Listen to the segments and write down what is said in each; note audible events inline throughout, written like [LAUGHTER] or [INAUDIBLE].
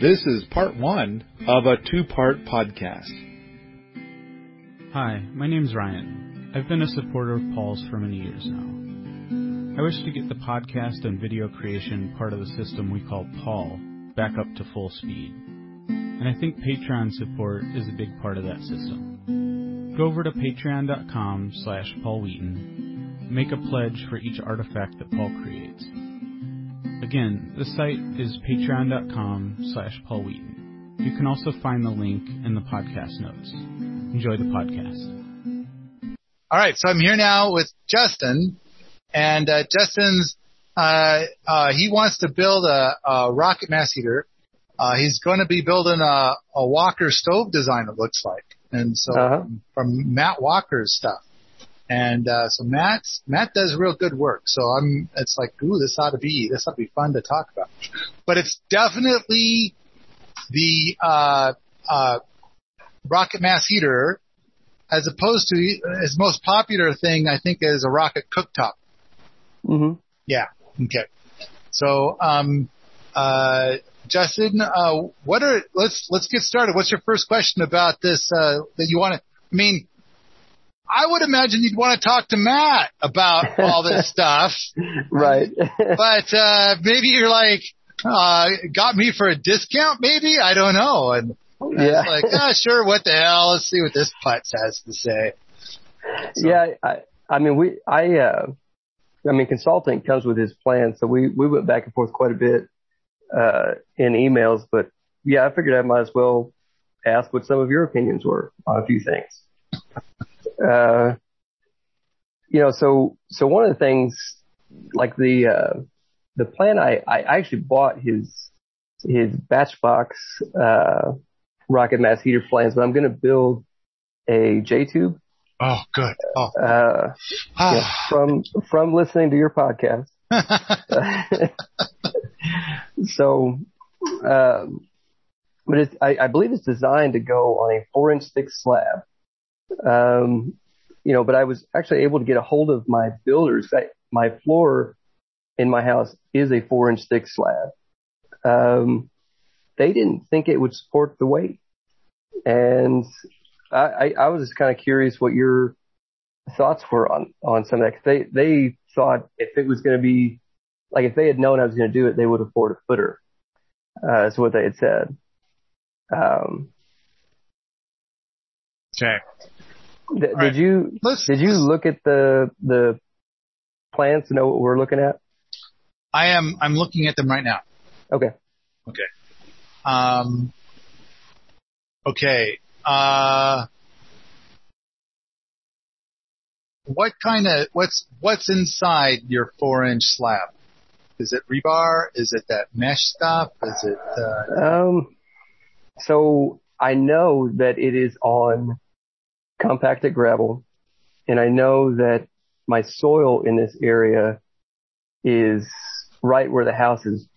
This is part one of a two part podcast. Hi, my name's Ryan. I've been a supporter of Paul's for many years now. I wish to get the podcast and video creation part of the system we call Paul back up to full speed. And I think Patreon support is a big part of that system. Go over to patreon.com slash Paul Wheaton, make a pledge for each artifact that Paul creates. Again, the site is patreon.com slash Paul Wheaton. You can also find the link in the podcast notes. Enjoy the podcast. All right, so I'm here now with Justin, and uh, Justin's uh, uh, he wants to build a, a rocket mass heater. Uh, he's going to be building a, a Walker stove design. It looks like, and so Uh-huh. from Matt Walker's stuff. And uh, so Matt Matt does real good work. So I'm it's like, ooh, this ought to be this ought to be fun to talk about. But it's definitely the uh, uh, rocket mass heater, as opposed to his most popular thing. I think is a rocket cooktop. hmm Yeah. Okay. So um, uh, Justin, uh, what are let's let's get started. What's your first question about this uh, that you want to? I mean. I would imagine you'd want to talk to Matt about all this [LAUGHS] stuff, Right. but uh, maybe you're like, uh, got me for a discount, maybe? I don't know. And yeah. it's like, ah, [LAUGHS] sure, what the hell? Let's see what this putz has to say. So- yeah. I, I mean, we, I, uh, I mean, consulting comes with his plan. So we, we went back and forth quite a bit, uh, in emails, but yeah, I figured I might as well ask what some of your opinions were on a few things. Uh, you know, so, so one of the things, like the, uh, the plan I, I actually bought his, his batchbox, uh, rocket mass heater plans, but I'm going to build a J tube, Oh, good. Oh, uh, yeah, from, from listening to your podcast. [LAUGHS] [LAUGHS] so, um, but it's, I, I believe it's designed to go on a four inch thick slab. Um, you know, but I was actually able to get a hold of my builders. I, my floor in my house is a four inch thick slab. Um, they didn't think it would support the weight. And I, I, I was just kind of curious what your thoughts were on, on some of that. They, they thought if it was going to be, like if they had known I was going to do it, they would have afford a footer. Uh, is what they had said. Um, okay. Th- right. did you, Let's, did you look at the, the plans to know what we're looking at? I am, I'm looking at them right now. Okay. Okay. Um, okay. Uh, what kind of, what's, what's inside your four inch slab? Is it rebar? Is it that mesh stuff? Is it, uh, Um, so I know that it is on compacted gravel and I know that my soil in this area is right where the house is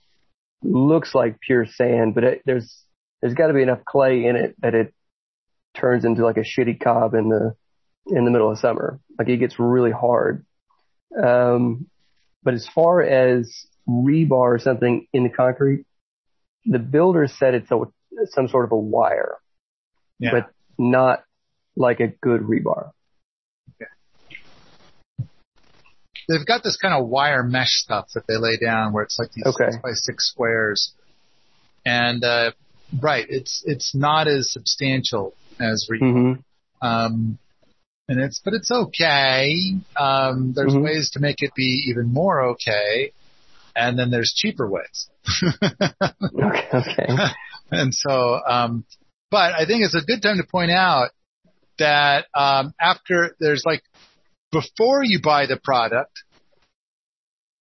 looks like pure sand, but it, there's, there's got to be enough clay in it that it turns into like a shitty cob in the, in the middle of summer. Like it gets really hard. Um, but as far as rebar or something in the concrete, the builder said it's a, some sort of a wire, yeah. but not like a good rebar. they've got this kind of wire mesh stuff that they lay down where it's like these Okay. six by six squares. And, uh, right, it's, it's not as substantial as rebar. Mm-hmm. Um, and it's, but it's okay. Um, there's Mhm. ways to make it be even more okay. And then there's cheaper ways. [LAUGHS] Okay. Okay. [LAUGHS] and so, um, but I think it's a good time to point out that, um, after there's like, before you buy the product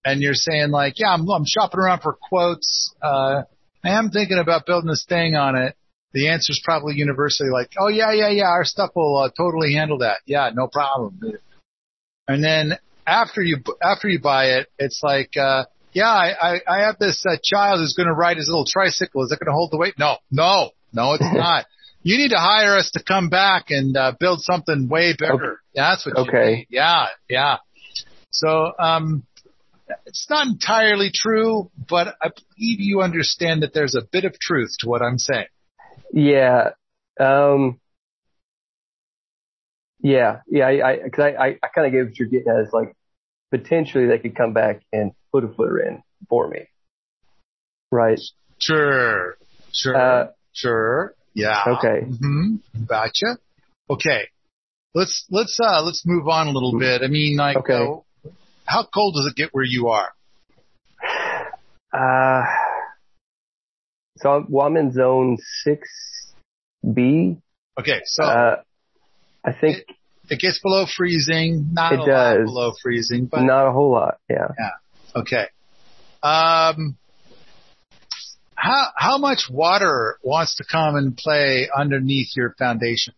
and you're saying like, yeah, I'm, I'm shopping around for quotes, uh, I am thinking about building this thing on it. The answer is probably universally like, oh yeah, yeah, yeah, our stuff will uh, totally handle that. Yeah, no problem. And then after you after you buy it, it's like, uh, yeah, I I, I have this uh, child who's going to ride his little tricycle. Is it going to hold the weight? No, no, no, it's [LAUGHS] not. You need to hire us to come back and uh, build something way bigger. That's what Okay. Yeah, yeah. So, um, it's not entirely true, but I believe you understand that there's a bit of truth to what I'm saying. Yeah. Um, yeah, yeah, I, I, cause I, I, I kind of get what you're getting at is like potentially they could come back and put a footer in for me. Right. Sure. Sure. Uh, sure. Yeah. Okay. hmm Gotcha. Okay. Let's, let's, uh, let's move on a little bit. I mean, like, Okay. uh, how cold does it get where you are? Uh, so I'm, well, I'm in zone six B. Okay. So Uh, I think it gets below freezing, not It a lot does. below freezing, but not a whole lot. Yeah. Yeah. Okay. Um, how how much water wants to come and play underneath your foundation?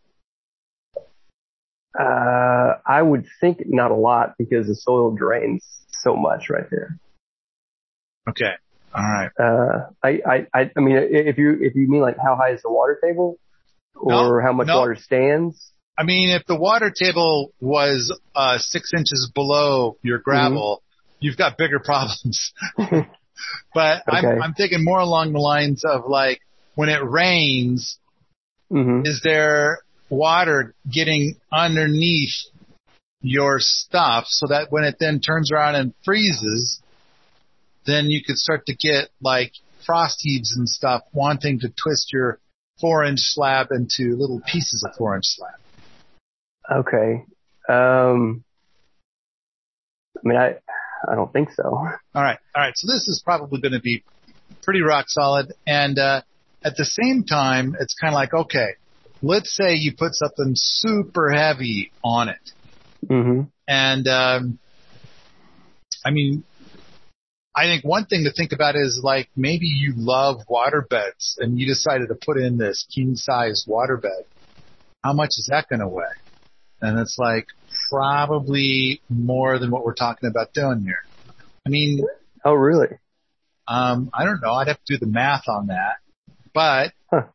Uh, I would think not a lot because the soil drains so much right there. Okay. All right. Uh, I, I, I, mean, if you, if you mean like how high is the water table or No, how much no. water stands? I mean, if the water table was uh, six inches below your gravel, you've got bigger [LAUGHS] problems. [LAUGHS] but Okay. I'm I'm thinking more along the lines of like when it rains, hmm is there water getting underneath your stuff so that when it then turns around and freezes, then you could start to get like frost heaves and stuff wanting to twist your four inch slab into little pieces of four inch slab. Okay. Um, I mean, I, I don't think so. All right. All right. So this is probably going to be pretty rock solid. And, uh, at the same time, it's kind of like, okay, let's say you put something super heavy on it. hmm And um, I mean, I think one thing to think about is like maybe you love water beds and you decided to put in this king size water bed. How much is that going to weigh? And it's like probably more than what we're talking about doing here. I mean, Oh, really? um, I don't know. I'd have to do the math on that, but Huh.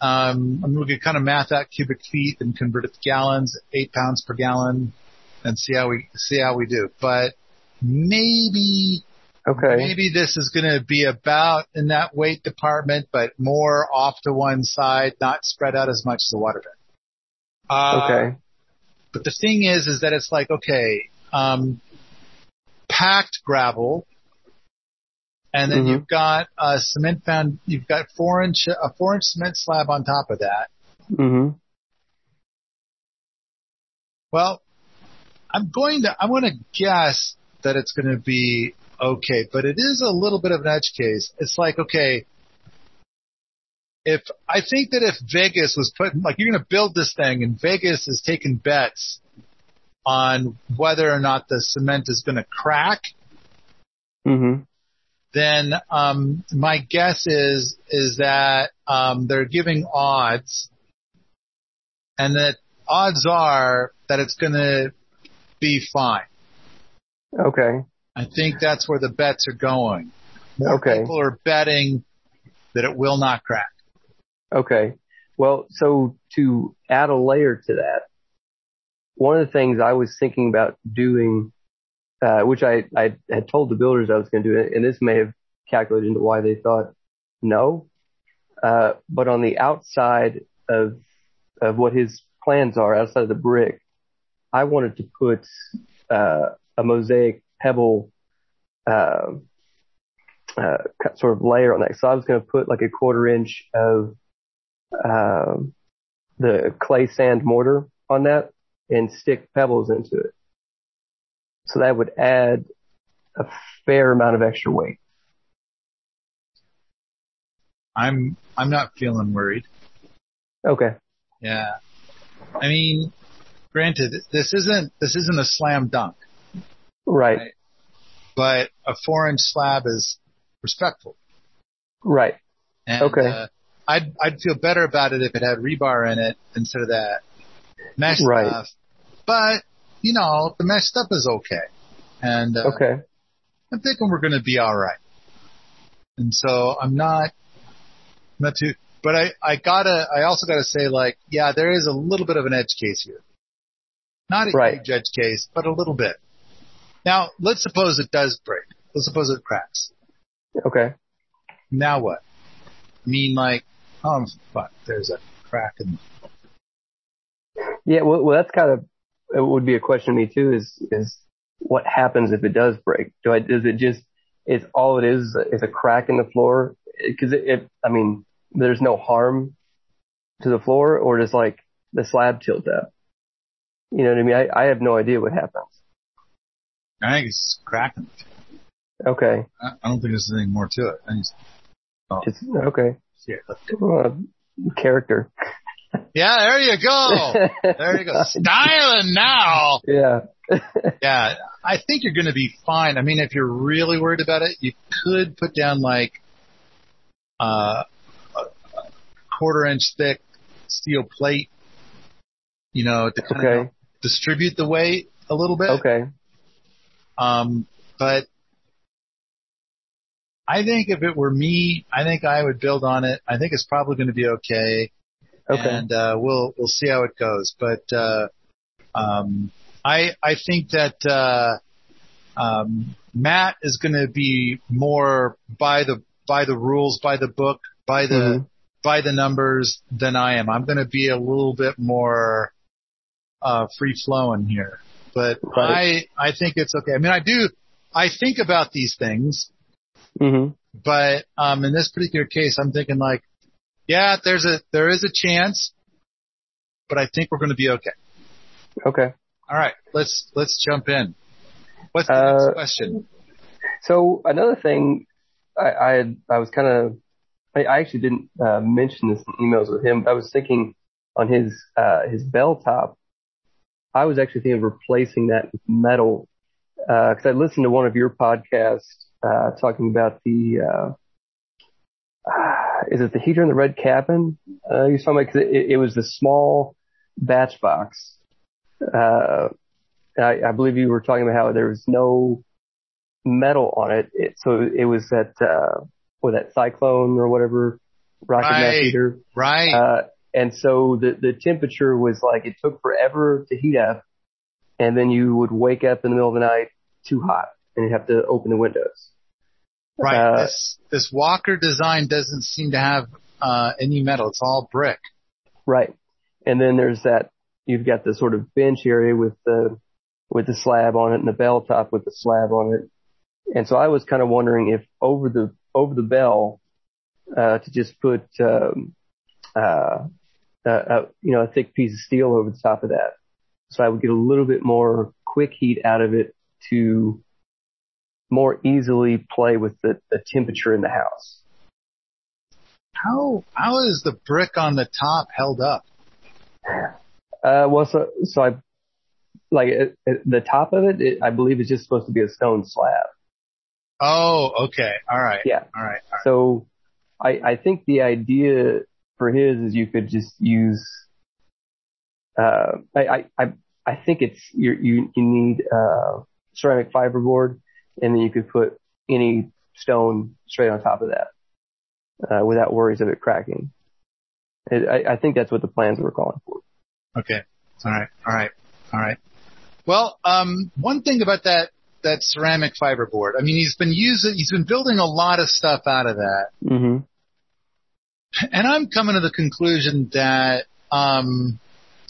um, I mean, we could kind of math out cubic feet and convert it to gallons, eight pounds per gallon, and see how we see how we do. But maybe Okay. maybe this is going to be about in that weight department, but more off to one side, not spread out as much as the water bed. Uh, Okay. But the thing is, is that it's like, okay, um, packed gravel, and then Mhm. you've got a cement found, you've got four inch, a four inch cement slab on top of that. hmm Well, I'm going to, I'm going to guess that it's going to be okay, but it is a little bit of an edge case. It's like, okay, if I think that if Vegas was putting, like you're going to build this thing and Vegas is taking bets on whether or not the cement is going to crack, hmm then um, my guess is is that um, they're giving odds, and that odds are that it's going to be fine. Okay. I think that's where the bets are going. More Okay. people are betting that it will not crack. Okay. Well, so to add a layer to that, one of the things I was thinking about doing, uh, which I, I had told the builders I was going to do it, and this may have calculated into why they thought no, uh, but on the outside of, of what his plans are outside of the brick, I wanted to put, uh, a mosaic pebble, uh, uh, sort of layer on that. So I was going to put like a quarter inch of um, the clay sand mortar on that and stick pebbles into it. So that would add a fair amount of extra weight. I'm I'm not feeling worried. Okay. Yeah. I mean, granted, this isn't this isn't a slam dunk, Right. Right. but a four inch slab is respectful. Right. And, Okay. Uh, I'd I'd feel better about it if it had rebar in it instead of that mesh Right. stuff. But you know, the mesh stuff is okay, and uh, Okay. I'm thinking we're going to be all right. And so I'm not not too. But I I gotta I also gotta say like yeah there is a little bit of an edge case here. Not a Right. huge edge case, but a little bit. Now let's suppose it does break. let's suppose it cracks. Okay. Now what? I mean, like, oh fuck, there's a crack in. Yeah, well, well, that's kind of it would be a question to me too. Is is what happens if it does break? Do I does it just is all it is is a crack in the floor? Because it, it, I mean, there's no harm to the floor, or does like the slab tilt up? You know what I mean? I, I have no idea what happens. I think it's cracking. Okay. I, I don't think there's anything more to it. I just, oh, Just okay. Yeah, Uh, character. yeah, there you go. There you go. [LAUGHS] Styling now. yeah. [LAUGHS] Yeah, I think you're going to be fine. I mean, if you're really worried about it, you could put down like uh, a quarter inch thick steel plate, you know, to kind of Okay. distribute the weight a little bit. Okay. Um, but I think if it were me, I think I would build on it. I think it's probably going to be okay. Okay. and uh, we'll we'll see how it goes. But uh, um, I I think that uh, um, Matt is going to be more by the by the rules, by the book, by the Mhm. by the numbers than I am. I'm going to be a little bit more uh, free flowing here. But Right. I I think it's okay. I mean, I do I think about these things, Mhm. but um, in this particular case, I'm thinking like, yeah, there's a there is a chance, but I think we're going to be okay. Okay. All right, let's let's jump in. What's the Uh, next question? So another thing, I I, I was kind of, I, I actually didn't uh, mention this in emails with him. But I was thinking on his uh, his bell top, I was actually thinking of replacing that with metal because I listened to one of your podcasts uh, talking about the. Uh, [SIGHS] is it the heater in the red cabin? Uh, you saw because it, it was the small batch box. Uh, I, I believe you were talking about how there was no metal on it. it so it was that, uh, or that cyclone or whatever rocket mass Right. heater. Right. Uh, and so the, the temperature was like, it took forever to heat up. And then you would wake up in the middle of the night too hot and you'd have to open the windows. right. uh, this this Walker design doesn't seem to have uh, any metal. It's all brick. Right. And then there's that, you've got the sort of bench area with the, with the slab on it and the bell top with the slab on it. And so I was kind of wondering if over the, over the bell, uh, to just put, um, uh, uh, uh, you know, a thick piece of steel over the top of that. So I would get a little bit more quick heat out of it to more easily play with the, the temperature in the house. How how is the brick on the top held up? Uh, well, so, so I, like, the top of it, it, I believe is just supposed to be a stone slab. Oh, okay. All right. Yeah. All right. All right. So I, I think the idea for his is you could just use, uh, I, I, I, I think it's, you, you, you need, uh, ceramic fiberboard and then you could put any stone straight on top of that, uh, without worries of it cracking. It, I, I think that's what the plans were calling for. Okay. All right. All right. All right. Well, um, one thing about that that ceramic fiberboard. I mean, he's been using, he's been building a lot of stuff out of that, hmm and I'm coming to the conclusion that um,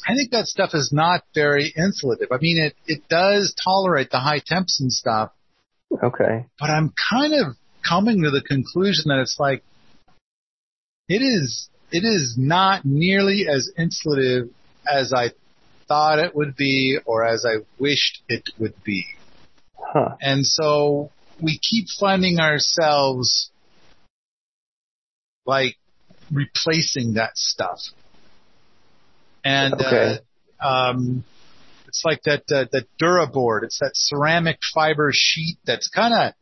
I think that stuff is not very insulative. I mean, it it does tolerate the high temps and stuff, Okay. but I'm kind of coming to the conclusion that it's like it is it is not nearly as insulative as I thought it would be or as I wished it would be. Huh. And so we keep finding ourselves like replacing that stuff. And Okay. uh, um, it's like that uh, that Duraboard. It's that ceramic fiber sheet that's kind of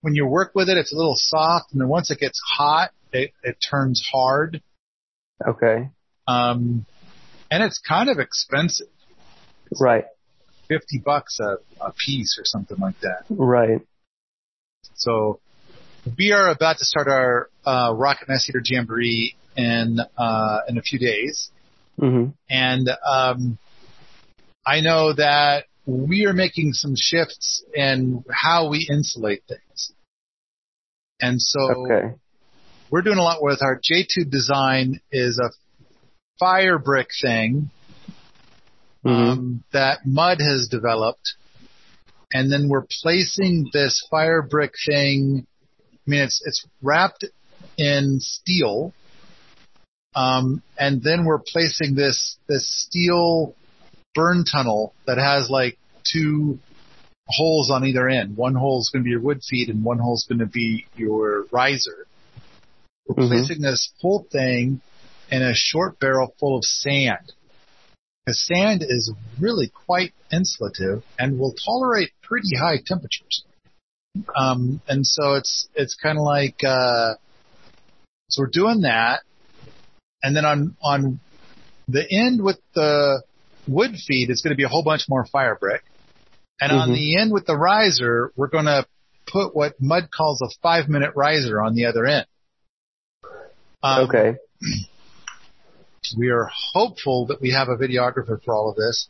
when you work with it, it's a little soft, and then once it gets hot, it, it turns hard. Okay. Um, and it's kind of expensive, Right. fifty bucks a, a piece or something like that. Right. So we are about to start our uh, Rocket Mass Heater Jamboree in uh, in a few days, hmm and um, I know that we are making some shifts in how we insulate things. And so Okay. we're doing a lot with our J2 design is a fire brick thing Mhm. um, that Mud has developed, and then we're placing this fire brick thing. I mean, it's it's wrapped in steel, um, and then we're placing this this steel burn tunnel that has like two holes on either end. One hole is going to be your wood feed, and one hole is going to be your riser. We're Mhm. placing this whole thing in a short barrel full of sand. Because sand is really quite insulative and will tolerate pretty high temperatures. Um, and so it's it's kind of like uh, so we're doing that, and then on on the end with the wood feed, is going to be a whole bunch more fire brick, and on Mhm. the end with the riser, we're going to put what Mud calls a five minute riser on the other end. Um, okay. [CLEARS THROAT] we are hopeful that we have a videographer for all of this,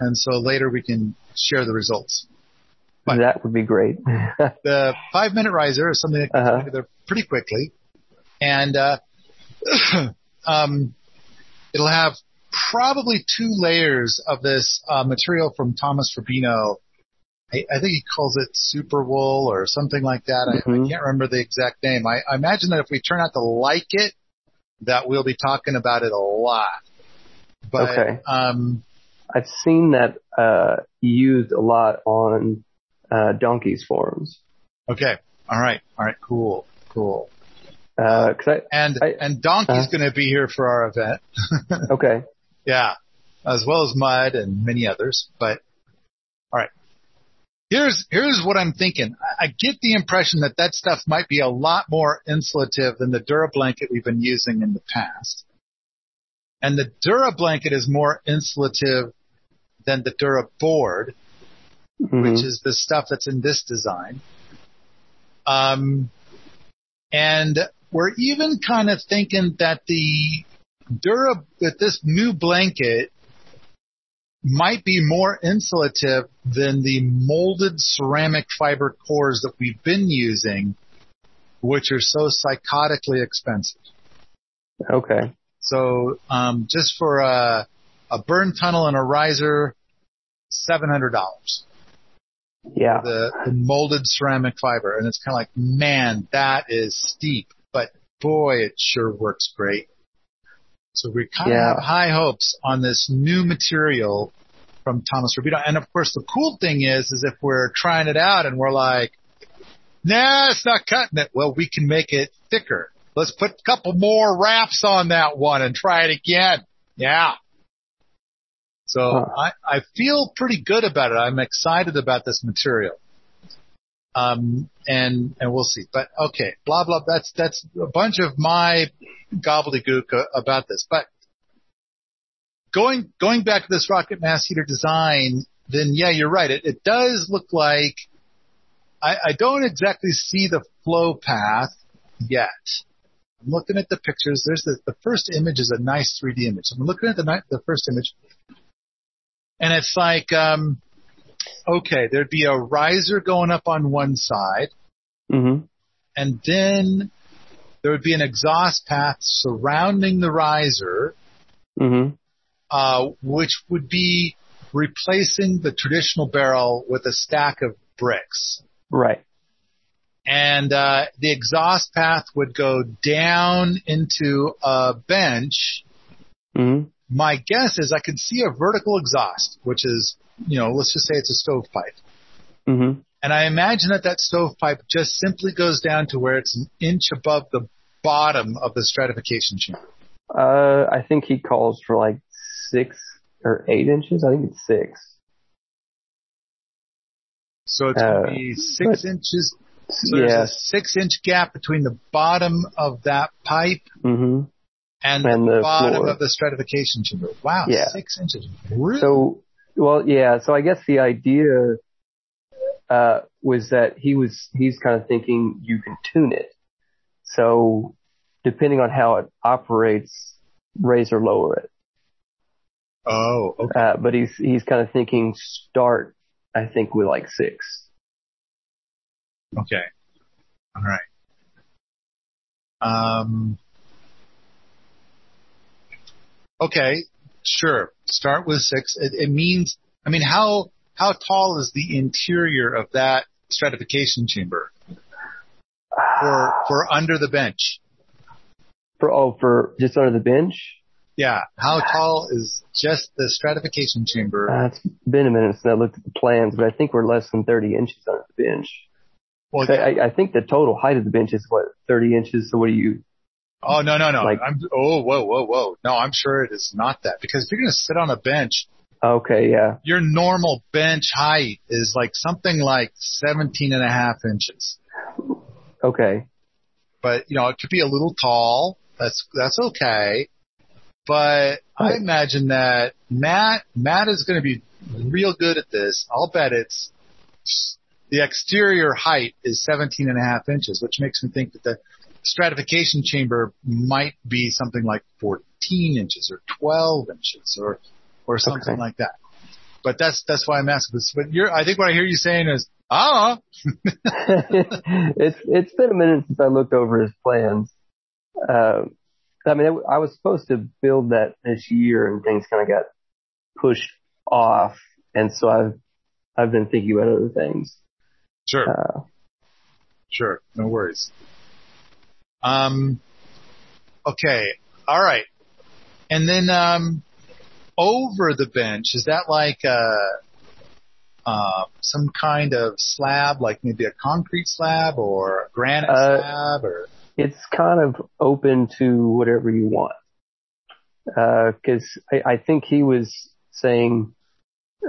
and so later we can share the results. But- That would be great. [LAUGHS] The five minute riser is something that gets Uh-huh. together pretty quickly, and uh, [CLEARS THROAT] um, it'll have probably two layers of this uh, material from Thomas Rubino. I, I think he calls it super wool or something like that. I, I Mhm. can't remember the exact name. I, I imagine that if we turn out to like it, that we'll be talking about it a lot. But Okay. um, I've seen that uh, used a lot on uh, donkeys forums. okay, all right, all right, cool, cool. Uh 'cause I, And I- and Donkey's uh-huh. going to be here for our event. [LAUGHS] okay. Yeah, as well as Mud and many others. But all right, here's here's what I'm thinking. I, I get the impression that that stuff might be a lot more insulative than the Dura blanket we've been using in the past, and the Dura blanket is more insulative than the Dura board, Mhm. which is the stuff that's in this design. Um, and we're even kind of thinking that the Dura, that this new blanket might be more insulative than the molded ceramic fiber cores that we've been using, which are so psychotically expensive. Okay. So, um, just for a, a burn tunnel and a riser, $700 Yeah. the, the molded ceramic fiber. And it's kind of like, man, that is steep, but boy, it sure works great. So we kind of have high hopes on this new material from Thomas Rubino. And of course, the cool thing is, is if we're trying it out and we're like, nah, it's not cutting it. Well, we can make it thicker. Let's put a couple more wraps on that one and try it again. Yeah. So Huh. I, I feel pretty good about it. I'm excited about this material. Um, and, and we'll see. But okay, blah, blah. That's, that's a bunch of my gobbledygook uh, about this. But going, going back to this rocket mass heater design, then yeah, you're right. It, it does look like I, I don't exactly see the flow path yet. I'm looking at the pictures. There's the, the first image is a nice 3D image. I'm looking at the, the first image and it's like, um, okay, there'd be a riser going up on one side hmm and then there would be an exhaust path surrounding the riser, hmm uh, which would be replacing the traditional barrel with a stack of bricks. Right. And uh, the exhaust path would go down into a bench. hmm My guess is I could see a vertical exhaust, which is, you know, let's just say it's a stovepipe. hmm And I imagine that that stovepipe just simply goes down to where it's an inch above the bottom of the stratification chamber. Uh, I think he calls for like six or eight inches. I think it's six. So it's going Uh, to be six but- inches. So there's a six inch gap between the bottom of that pipe hmm and, And the, the bottom floor. of the stratification chamber. Wow, Yeah. six inches. Really? So, well, yeah. So I guess the idea uh, was that he was he's kind of thinking you can tune it. So depending on how it operates, raise or lower it. oh, okay. Uh, but he's he's kind of thinking start I think with like six. Okay. All right. Um, okay. Sure. Start with six. It, it means, I mean, how, how tall is the interior of that stratification chamber for, for under the bench? For, oh, for just under the bench? Yeah. How tall is just the stratification chamber? Uh, it's been a minute since I looked at the plans, but I think we're less than 30 inches under the bench. Well, I, I think the total height of the bench is what, 30 inches? So what do you, Oh no no no! Like- I'm oh whoa whoa whoa! No, I'm sure it is not that because if you're going to sit on a bench, okay, yeah. your normal bench height is like something like 17 and a half inches. Okay. But you know, it could be a little tall. That's that's okay. But I imagine that Matt Matt is going to be real good at this. I'll bet it's the exterior height is 17 and a half inches, which makes me think that the stratification chamber might be something like 14 inches or 12 inches or or something Okay. like that. But that's that's why I'm asking this. But you're, I think what I hear you saying is, ah, [LAUGHS] it's it's been a minute since I looked over his plans. Uh, I mean, I, I was supposed to build that this year, and things kind of got pushed off, and so I've I've been thinking about other things. sure. Uh, Sure, no worries. Um, okay, all right, and then um, over the bench is that like uh, uh, some kind of slab, like maybe a concrete slab or a granite Uh, slab, or? it's kind of open to whatever you want. Because I, I think he was saying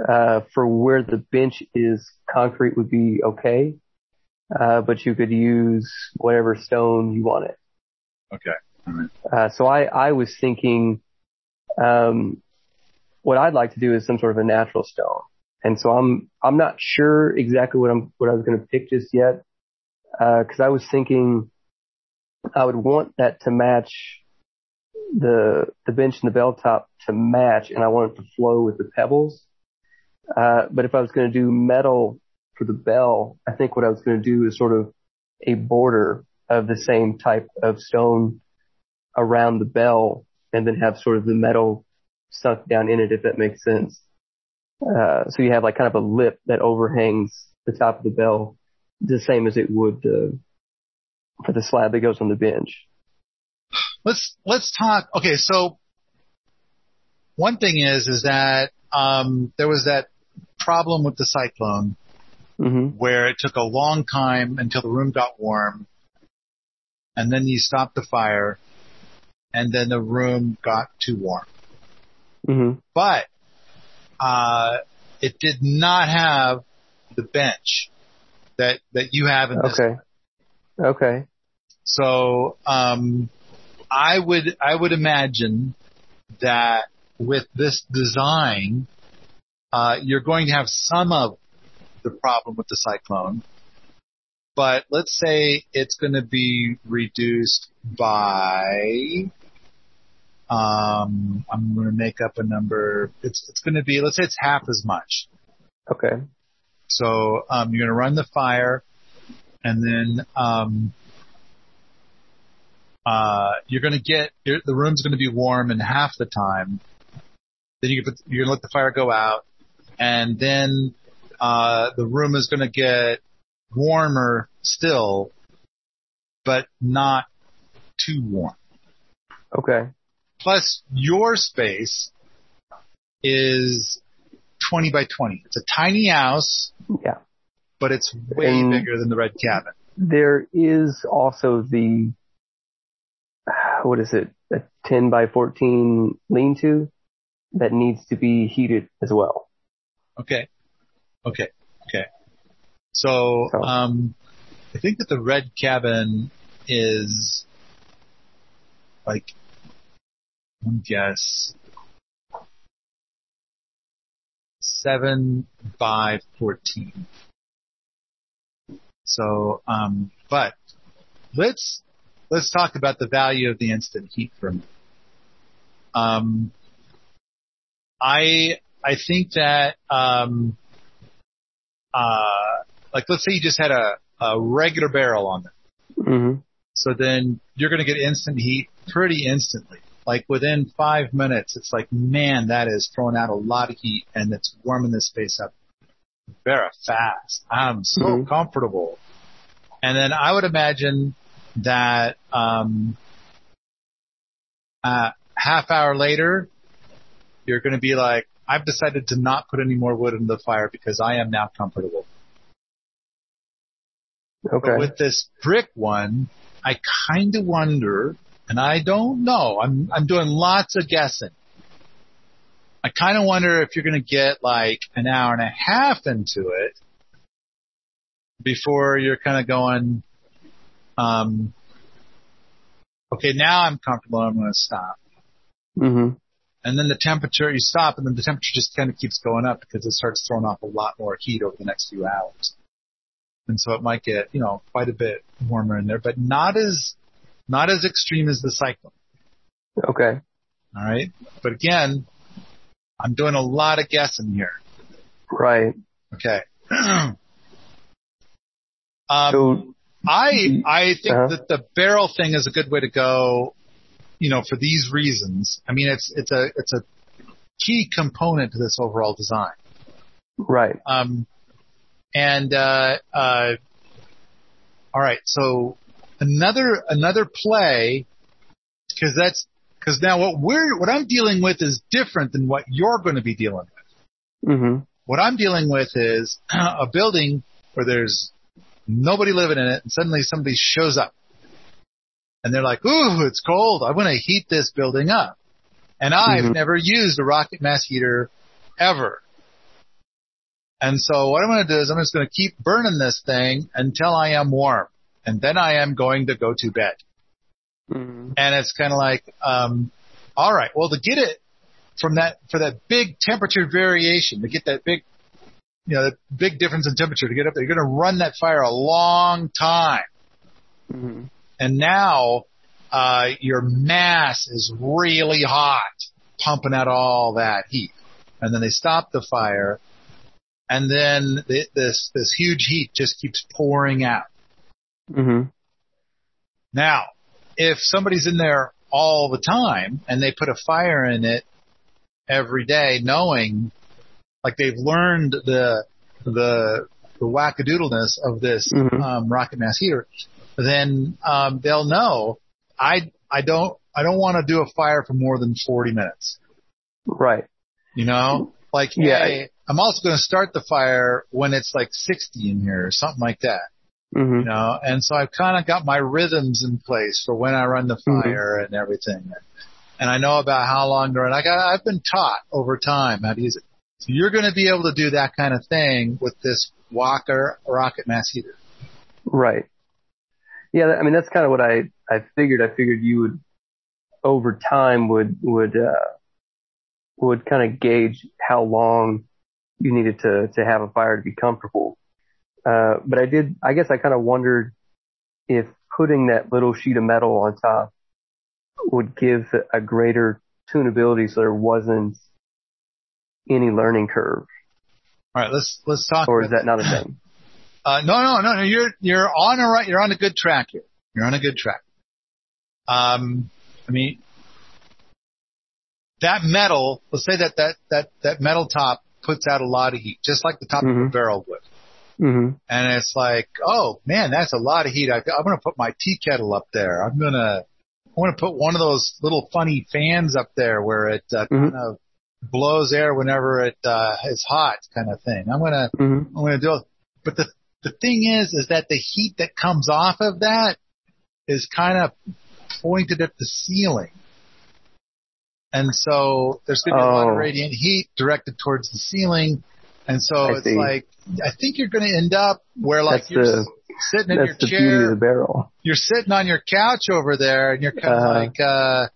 uh, for where the bench is, concrete would be okay, uh, but you could use whatever stone you wanted. okay, right. Uh, so I, I was thinking, um, what I'd like to do is some sort of a natural stone. And so I'm, I'm not sure exactly what I'm, what I was going to pick just yet. Uh, cause I was thinking I would want that to match the, the bench and the bell top to match and I want it to flow with the pebbles. Uh, but if I was going to do metal for the bell, I think what I was going to do is sort of a border of the same type of stone around the bell and then have sort of the metal sunk down in it, if that makes sense. Uh, so you have like kind of a lip that overhangs the top of the bell, the same as it would uh, for the slab that goes on the bench. let's let's talk. Okay, so one thing is is that um, there was that problem with the cyclone hmm where it took a long time until the room got warm, and then you stopped the fire, and then the room got too warm. hmm But uh, it did not have the bench that that you have in this. Okay. Okay. So um, I would I would imagine that with this design, uh, you're going to have some of the problem with the cyclone, but let's say it's going to be reduced by. Um, I'm going to make up a number. It's it's going to be let's say it's half as much. Okay. So um, you're going to run the fire, and then um, uh, you're going to get the room's going to be warm in half the time. Then you put, you're going to let the fire go out, and then uh, the room is going to get warmer still, but not too warm. Okay. Plus, your space is 20 by 20. It's a tiny house, Yeah. but it's way And- bigger than the red cabin. There is also the, what is it, a 10 by 14 lean-to that needs to be heated as well. Okay. Okay. Okay. So, So- um, I think that the red cabin is like, me guess, seven by 14. So, um, but let's, let's talk about the value of the instant heat for a minute. Um, I, I think that, um, uh, like let's say you just had a, a regular barrel on there. hmm So then you're going to get instant heat pretty instantly. Like within five minutes, it's like, man, that is throwing out a lot of heat and it's warming this space up very fast. I'm so Mhm. comfortable. And then I would imagine that, um, uh, half hour later, you're going to be like, I've decided to not put any more wood in the fire because I am now comfortable. Okay. But with this brick one, I kind of wonder, and I don't know. I'm I'm doing lots of guessing. I kind of wonder if you're going to get like an hour and a half into it before you're kind of going, um, okay, now I'm comfortable. I'm going to stop. hmm And then the temperature, you stop, and then the temperature just kind of keeps going up because it starts throwing off a lot more heat over the next few hours. And so it might get, you know, quite a bit warmer in there, but not as, not as extreme as the cyclone. Okay. All right. But again, I'm doing a lot of guessing here. Right. Okay. [CLEARS THROAT] um, So, I, I think Uh-huh. that the barrel thing is a good way to go, you know, for these reasons. I mean, it's, it's a, it's a key component to this overall design. right. Um, and uh, uh, all right, so another another play because that's because now what we're what I'm dealing with is different than what you're going to be dealing with. Mm-hmm. What I'm dealing with is [CLEARS THROAT] a building where there's nobody living in it, and suddenly somebody shows up, and they're like, "Ooh, it's cold. I want to heat this building up." And I've Mhm. never used a rocket mass heater ever. And so what I'm going to do is I'm just going to keep burning this thing until I am warm. And then I am going to go to bed. hmm And it's kind of like, um, all right, well, to get it from that, for that big temperature variation, to get that big, you know, that big difference in temperature to get up there, you're going to run that fire a long time. hmm And now, uh, your mass is really hot, pumping out all that heat. And then they stop the fire, and then th this this huge heat just keeps pouring out. hmm Now, if somebody's in there all the time and they put a fire in it every day, knowing, like they've learned the the the wackadoodleness of this Mhm. um, rocket mass heater, then um, they'll know. I I don't I don't want to do a fire for more than forty minutes. Right. You know, like Yeah. hey, I'm also going to start the fire when it's like 60 in here or something like that. hmm You know, and so I've kind of got my rhythms in place for when I run the Mhm. fire and everything. And I know about how long to run. I got, I've been taught over time how to use it. So you're going to be able to do that kind of thing with this Walker rocket mass heater. Right. Yeah, I mean that's kind of what I I figured. I figured you would over time would would uh would kind of gauge how long you needed to to have a fire to be comfortable. Uh but I did I guess I kind of wondered if putting that little sheet of metal on top would give a greater tunability so there wasn't any learning curve All right, let's let's talk. or is that not a [LAUGHS] thing? Uh, no, no, no, no. You're you're on a right. You're on a good track here. You're on a good track. Um, I mean, that metal. Let's say that that that that metal top puts out a lot of heat, just like the top of a Mhm. barrel would. Mhm. And it's like, oh man, that's a lot of heat. I, I'm going to put my tea kettle up there. I'm going to, I want to put one of those little funny fans up there where it uh, Mhm. kind of blows air whenever it uh, is hot, kind of thing. I'm going to Mhm. I'm going to do it. But the the thing is, is that the heat that comes off of that is kind of pointed at the ceiling. And so there's going to be a lot Oh. of radiant heat directed towards the ceiling. And so I it's see. like, I think you're going to end up where like That's you're the- sitting in your That's the beauty chair, of the barrel. you're sitting on your couch over there and you're kind of Uh-huh. like, uh,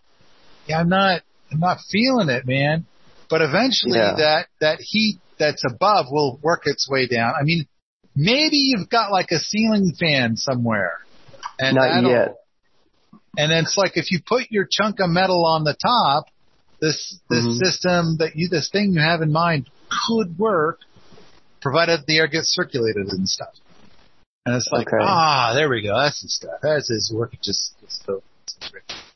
yeah, I'm not, I'm not feeling it, man. But eventually Yeah. that, that heat that's above will work its way down. I mean, maybe you've got like a ceiling fan somewhere. And Not yet. And it's like if you put your chunk of metal on the top, this, this Mhm. system that you, this thing you have in mind could work provided the air gets circulated and stuff. And it's like, Okay. ah, there we go. That's the stuff. That's his work. Just, just so.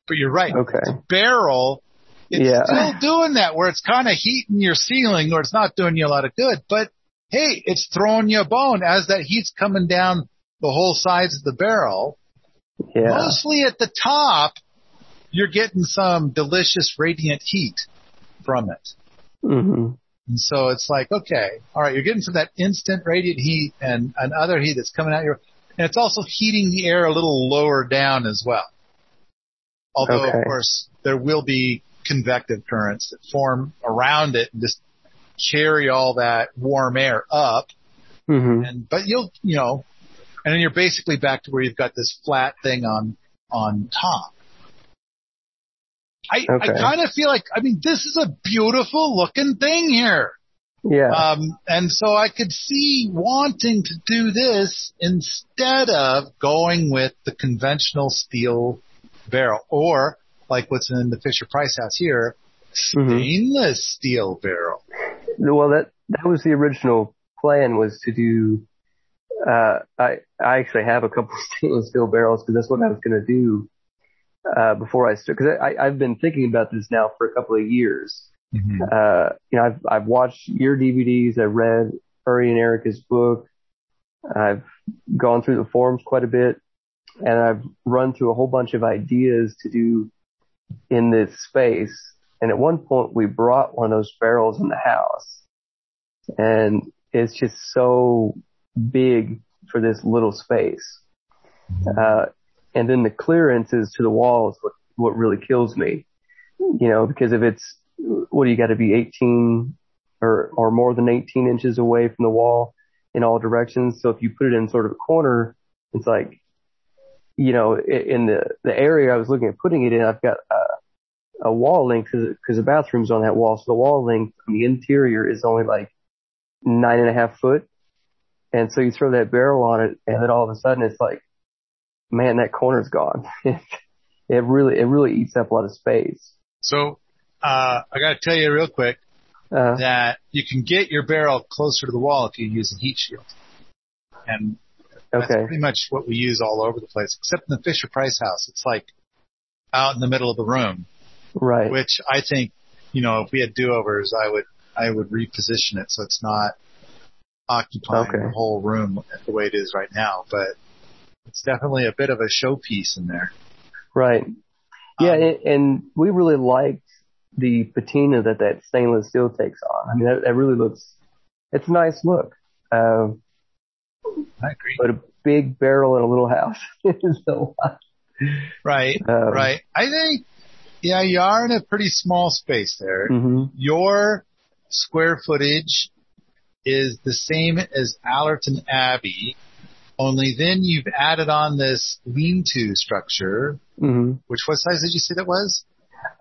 But you're right. Okay. Barrel, it's Yeah. still doing that where it's kind of heating your ceiling or it's not doing you a lot of good. But hey, it's throwing you a bone as that heat's coming down the whole sides of the barrel. Yeah. Mostly at the top, you're getting some delicious radiant heat from it. Mm-hmm. And so it's like, okay, all right, you're getting some of that instant radiant heat and, and other heat that's coming out your, and it's also heating the air a little lower down as well. Although Okay. of course there will be convective currents that form around it and just carry all that warm air up. hmm And, but you'll, you know, and then you're basically back to where you've got this flat thing on, on top. I, I kind of feel like, I mean, this is a beautiful looking thing here. Yeah. Um, and so I could see wanting to do this instead of going with the conventional steel barrel or like what's in the Fisher Price house here, Mhm. stainless steel barrel. Well, that that was the original plan was to do. Uh, I I actually have a couple of [LAUGHS] stainless steel barrels because that's what I was going to do uh, before I started. Because I I've been thinking about this now for a couple of years. Uh, you know, I've I've watched your DVDs. I've read Ernie and Erica's book. I've gone through the forums quite a bit, and I've run through a whole bunch of ideas to do in this space. And at one point, we brought one of those barrels in the house, and it's just so big for this little space. Uh, and then the clearances to the wall is what what really kills me. You know, because if it's what do you got to be 18 or or more than 18 inches away from the wall in all directions. So if you put it in sort of a corner, it's like, you know, in the the area I was looking at putting it in, I've got a wall length because the bathroom's on that wall. So the wall length on the interior is only like nine and a half foot. And so you throw that barrel on it, and then all of a sudden it's like, man, that corner's gone. [LAUGHS] it really it really eats up a lot of space. So, uh, I gotta tell you real quick Uh, that you can get your barrel closer to the wall if you use a heat shield. And that's okay. pretty much what we use all over the place, except in the Fisher Price house. It's like out in the middle of the room, Right. which I think, you know, if we had do-overs, I would, I would reposition it so it's not occupying Okay. the whole room the way it is right now, but it's definitely a bit of a showpiece in there. Right. Yeah, Um, and, and we really liked the patina that that stainless steel takes on. I mean, that, that really looks, it's a nice look. Um, I agree. but a big barrel in a little house [LAUGHS] is a lot. Right, Um, right. I think, yeah, you are in a pretty small space there. hmm your square footage is the same as Allerton Abbey, only then you've added on this lean-to structure, hmm which what size did you say that was?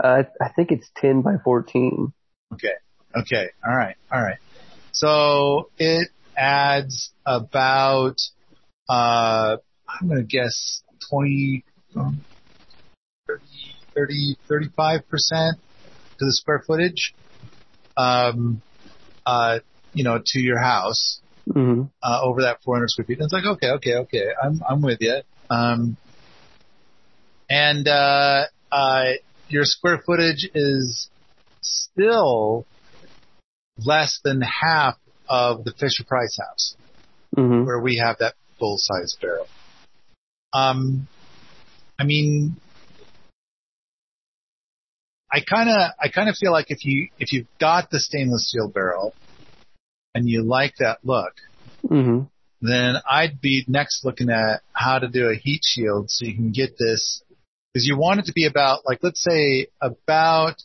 Uh, I think it's 10 by 14. Okay. Okay. All right. All right. So it adds about, uh, I'm going to guess 20, um, 30, 30, 35% to the square footage, um, uh, you know, to your house, hmm uh, over that 400 square feet. And it's like, okay, okay, okay. I'm, I'm with you. Um, and, uh, uh, your square footage is still less than half of the Fisher Price house hmm where we have that full size barrel. Um, I mean, I kind of, I kind of feel like if you, if you've got the stainless steel barrel and you like that look, hmm then I'd be next looking at how to do a heat shield so you can get this because you want it to be about like let's say about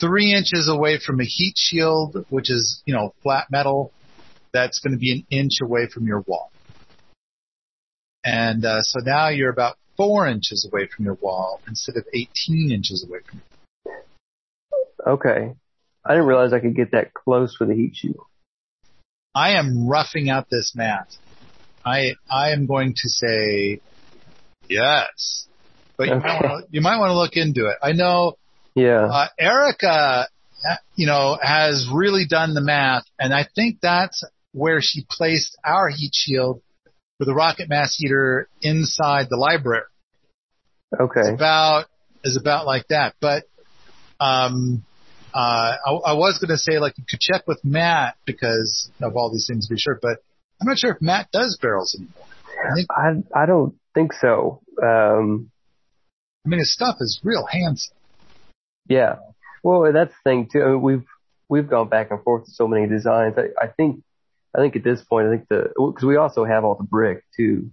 three inches away from a heat shield, which is you know flat metal, that's going to be an inch away from your wall. And uh, so now you're about four inches away from your wall instead of 18 inches away from your Okay. I didn't realize I could get that close with a heat shield. I am roughing out this math. I I am going to say yes, but you might wanna, you might want to look into it. I know Yeah. uh, Erica, uh, you know, has really done the math, and I think that's where she placed our heat shield for the rocket mass heater inside the library. Okay. It's about is about like that. But um, uh, I, I was going to say like you could check with Matt because of all these things to be sure, but I'm not sure if Matt does barrels anymore. I, think, I I don't think so. Um, I mean, his stuff is real handsome. yeah. Well, that's the thing too. I mean, we've we've gone back and forth with so many designs. I, I think I think at this point, I think the because we also have all the brick too.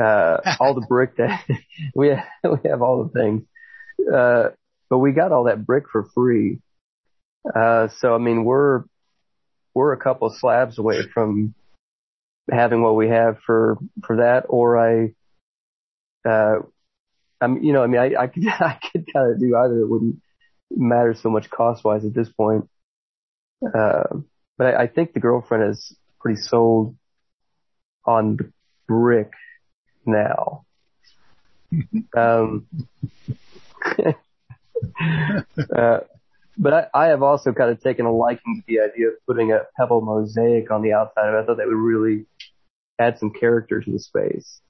Uh, [LAUGHS] all the brick that [LAUGHS] we have, we have all the things. Uh, but we got all that brick for free. Uh, so I mean, we're we're a couple slabs away from having what we have for for that, or I, uh, I'm you know, I mean, I, I could [LAUGHS] I could kind of do either. It wouldn't matter so much cost wise at this point. Uh, but I, I think the girlfriend is pretty sold on the brick now. [LAUGHS] um, [LAUGHS] uh, but I, I have also kind of taken a liking to the idea of putting a pebble mosaic on the outside of it. I thought that would really add some character to the space.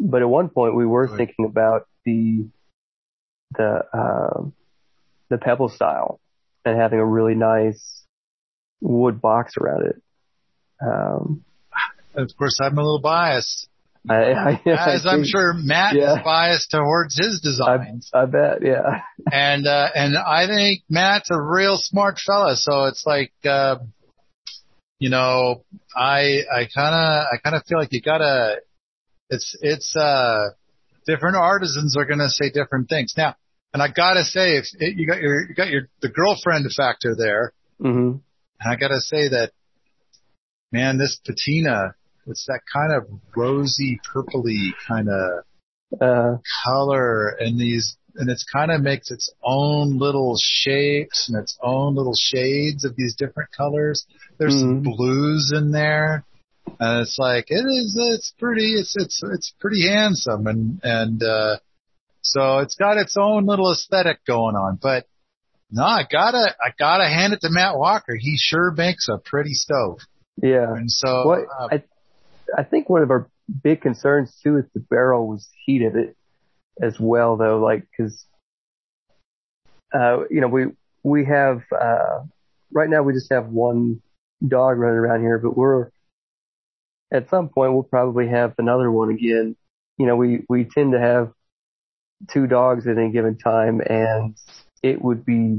But at one point we were Right. thinking about the, the, uh, the pebble style and having a really nice wood box around it. Um, of course, I'm a little biased, I, I, [LAUGHS] as I I'm think- sure Matt Yeah. is biased towards his I, designs. I bet, yeah. [LAUGHS] and uh, and I think Matt's a real smart fella. So it's like, uh, you know, I I kind of I kind of feel like you gotta. It's it's uh different artisans are gonna say different things now. And I gotta say, if it, you got your you got your the girlfriend factor there, hmm and I gotta say that, man, this patina, it's that kind of rosy purpley kind of Uh, color and these and it's kind of makes its own little shapes and its own little shades of these different colors. There's some Mhm. blues in there. And it's like it is it's pretty it's it's it's pretty handsome and and uh so it's got its own little aesthetic going on. But no, I gotta I gotta hand it to Matt Walker. He sure makes a pretty stove. yeah. And so What uh, I I think one of our big concerns too is the barrel was heated it as well though, like because uh you know we we have uh right now we just have one dog running around here, but we're at some point we'll probably have another one again. You know, we we tend to have two dogs at any given time, and it would be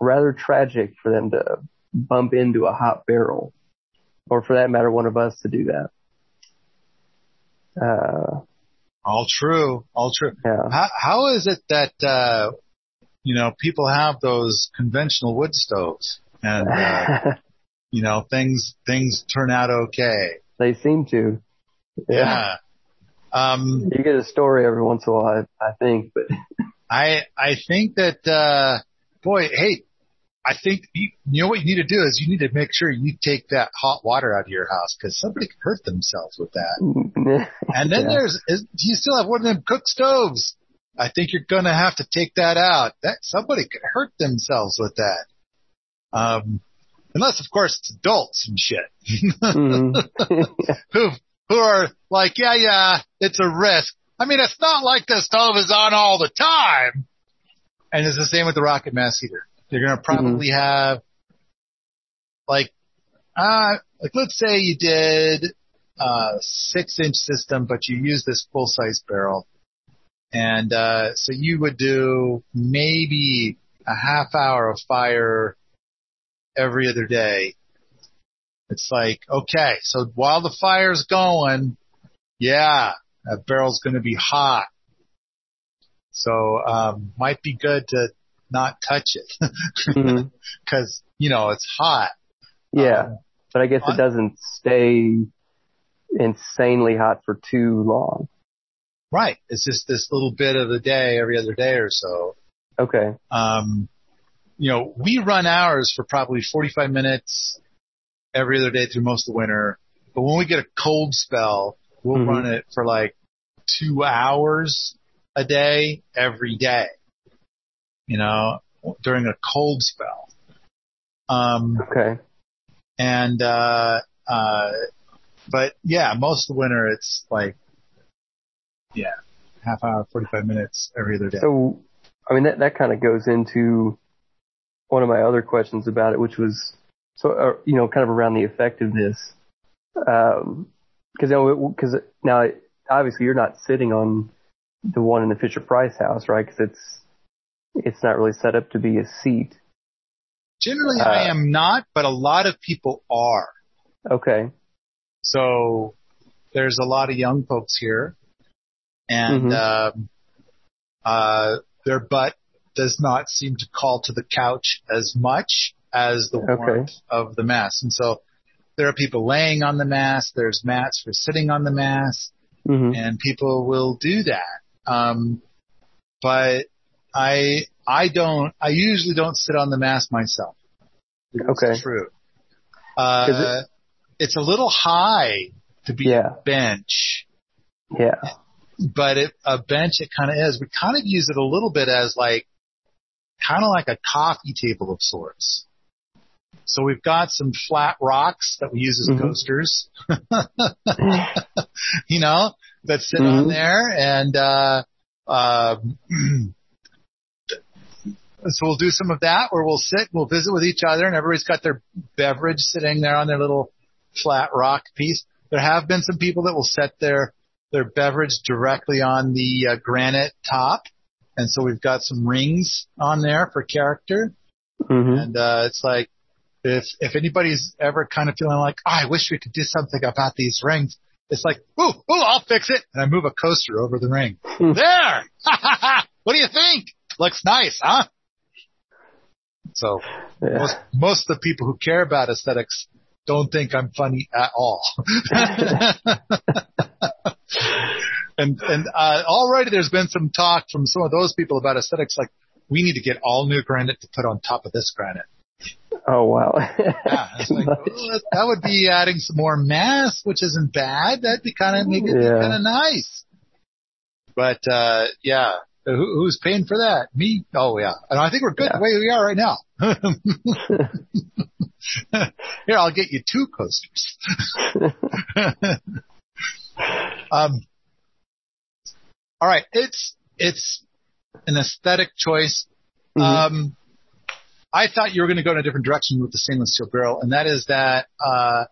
rather tragic for them to bump into a hot barrel, or for that matter, one of us to do that. Uh, all true, all true. yeah. How, how is it that, uh, you know, people have those conventional wood stoves and, uh, [LAUGHS] you know, things, things turn out okay. they seem to. Yeah. Um, You get a story every once in a while, I, I think, but [LAUGHS] I, I think that, uh, boy, hey, I think you, you know what you need to do is you need to make sure you take that hot water out of your house because somebody could hurt themselves with that. [LAUGHS] And then Yeah. there's, is, do you still have one of them cook stoves? I think you're gonna have to take that out. That somebody could hurt themselves with that. Um, unless of course it's adults and shit [LAUGHS] Mhm. [LAUGHS] who who are like, yeah, yeah, it's a risk. I mean, it's not like the stove is on all the time. And it's the same with the rocket mass heater. You're gonna probably have like, uh, like let's say you did a six inch system, but you use this full size barrel. And, uh, so you would do maybe a half hour of fire every other day. It's like, okay, so while the fire's going, yeah, that barrel's going to be hot. So, um, might be good to not touch it [LAUGHS] because, you know, it's hot. Yeah, Um, but I guess on- it doesn't stay insanely hot for too long. right. It's just this little bit of the day every other day or so. Okay. Um, you know, we run ours for probably 45 minutes every other day through most of the winter. But when we get a cold spell, we'll Mhm. run it for like two hours a day every day, you know, during a cold spell. Um, Okay. And, uh, uh, but yeah, most of the winter it's like, yeah, half hour, 45 minutes every other day. So, I mean, that, that kind of goes into one of my other questions about it, which was, so, uh, you know, kind of around the effectiveness. Um, cause, you know, cause now obviously you're not sitting on the one in the Fisher Price house, right? Cause it's, it's not really set up to be a seat. Generally uh, I am not, but a lot of people are. Okay. So there's a lot of young folks here and, mm-hmm. um, uh, their butt does not seem to call to the couch as much as the warmth of the mass. And so there are people laying on the mass. There's mats for sitting on the mass mm-hmm. and people will do that. Um, but I, I don't, I usually don't sit on the mass myself. Okay. True. Uh, it, it's a little high to be yeah. a bench. Yeah. But it, a bench it kind of is. We kind of use it a little bit as like, kind of like a coffee table of sorts. So we've got some flat rocks that we use as mm-hmm. coasters, [LAUGHS] you know, that sit mm-hmm. on there and, uh, uh, [CLEARS THROAT] so we'll do some of that where we'll sit, we'll visit with each other and everybody's got their beverage sitting there on their little flat rock piece. There have been some people that will set their, their beverage directly on the uh, granite top. And so we've got some rings on there for character. Mm-hmm. And, uh, it's like, if, if anybody's ever kind of feeling like, oh, I wish we could do something about these rings, it's like, ooh, ooh, I'll fix it. And I move a coaster over the ring. Hmm. there! what do you think? Looks nice, huh? So yeah. most, most of the people who care about aesthetics don't think I'm funny at all. [LAUGHS] and, and, uh, already there's been some talk from some of those people about aesthetics like, we need to get all new granite to put on top of this granite. Oh wow. yeah, [LAUGHS] like, oh, that would be adding some more mass, which isn't bad. That'd be kind of make it yeah. kind of nice. But uh yeah, Who, who's paying for that? Me? Oh yeah. And I think we're good yeah. the way we are right now. [LAUGHS] Here, I'll get you two coasters. [LAUGHS] um, all right, it's it's an aesthetic choice. Mm-hmm. Um, I thought you were going to go in a different direction with the stainless steel barrel, and that is that uh,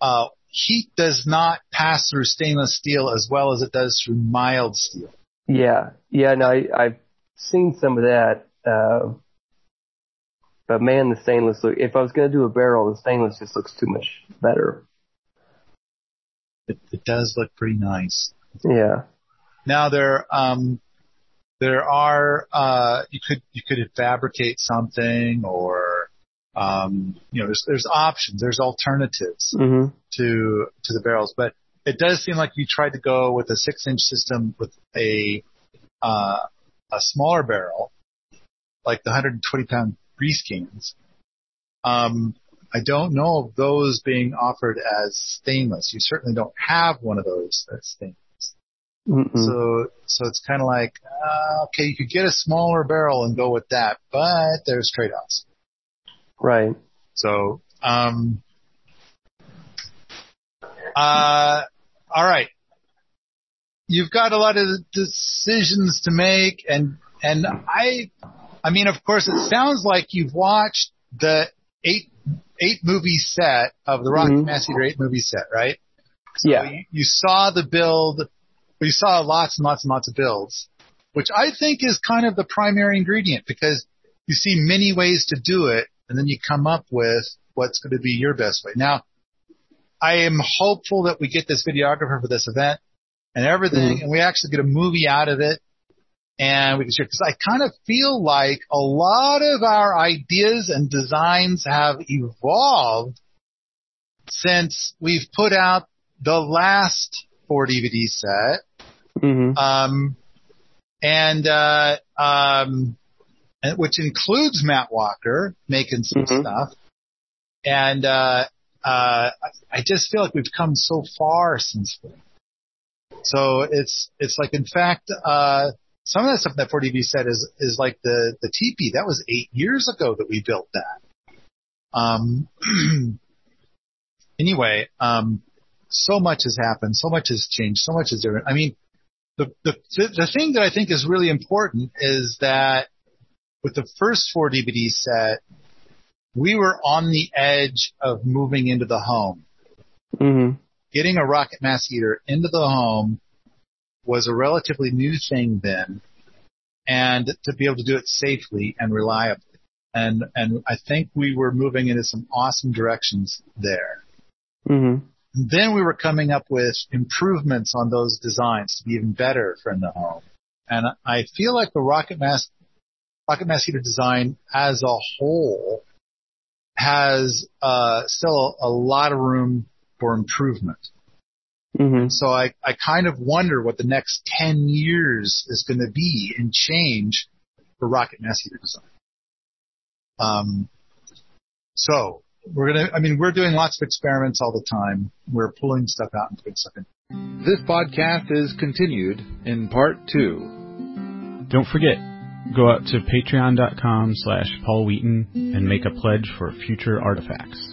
uh, heat does not pass through stainless steel as well as it does through mild steel. Yeah, yeah. No, I, I've seen some of that. Uh, but man, the stainless look. If I was going to do a barrel, the stainless just looks too much better. It, it does look pretty nice. Yeah. Now there, um, there are uh, you could you could fabricate something or um, you know there's there's options there's alternatives mm-hmm. to to the barrels but it does seem like you tried to go with a six inch system with a uh, a smaller barrel like the 120 pound grease cans. Um, I don't know of those being offered as stainless. You certainly don't have one of those that's stainless Mm-mm. So, so it's kind of like, uh, okay, you could get a smaller barrel and go with that, but there's trade-offs. Right. So, um, uh, all right. You've got a lot of decisions to make and, and I, I mean, of course, it sounds like you've watched the eight, eight movie set of the Rocket mm-hmm. Mass Heater movie set, right? So yeah. You, you saw the build we saw lots and lots and lots of builds, which I think is kind of the primary ingredient because you see many ways to do it and then you come up with what's going to be your best way. Now, I am hopeful that we get this videographer for this event and everything mm-hmm. and we actually get a movie out of it and we can share because I kind of feel like a lot of our ideas and designs have evolved since we've put out the last four DVD set Mm-hmm. Um, and, uh, um, which includes Matt Walker making some mm-hmm. stuff. And, uh, uh, I just feel like we've come so far since then. So it's, it's like, in fact, uh, some of that stuff that 4DVD set is, is like the, the teepee. That was eight years ago that we built that. Um, [CLEARS THROAT] anyway, um, so much has happened, so much has changed, so much is different. I mean, the, the, the thing that I think is really important is that with the first four DVD set, we were on the edge of moving into the home. Mm-hmm. Getting a rocket mass heater into the home was a relatively new thing then, and to be able to do it safely and reliably. And and I think we were moving into some awesome directions there. Mm-hmm. Then we were coming up with improvements on those designs to be even better for in the home. And I feel like the rocket mass rocket mass heater design as a whole has uh, still a lot of room for improvement. Mm-hmm. So I, I kind of wonder what the next 10 years is going to be in change for rocket mass heater design. Um, so we're going to, I mean, we're doing lots of experiments all the time. We're pulling stuff out and putting stuff in. This podcast is continued in part two. Don't forget, go out to patreon.com slash Paul Wheaton and make a pledge for future artifacts.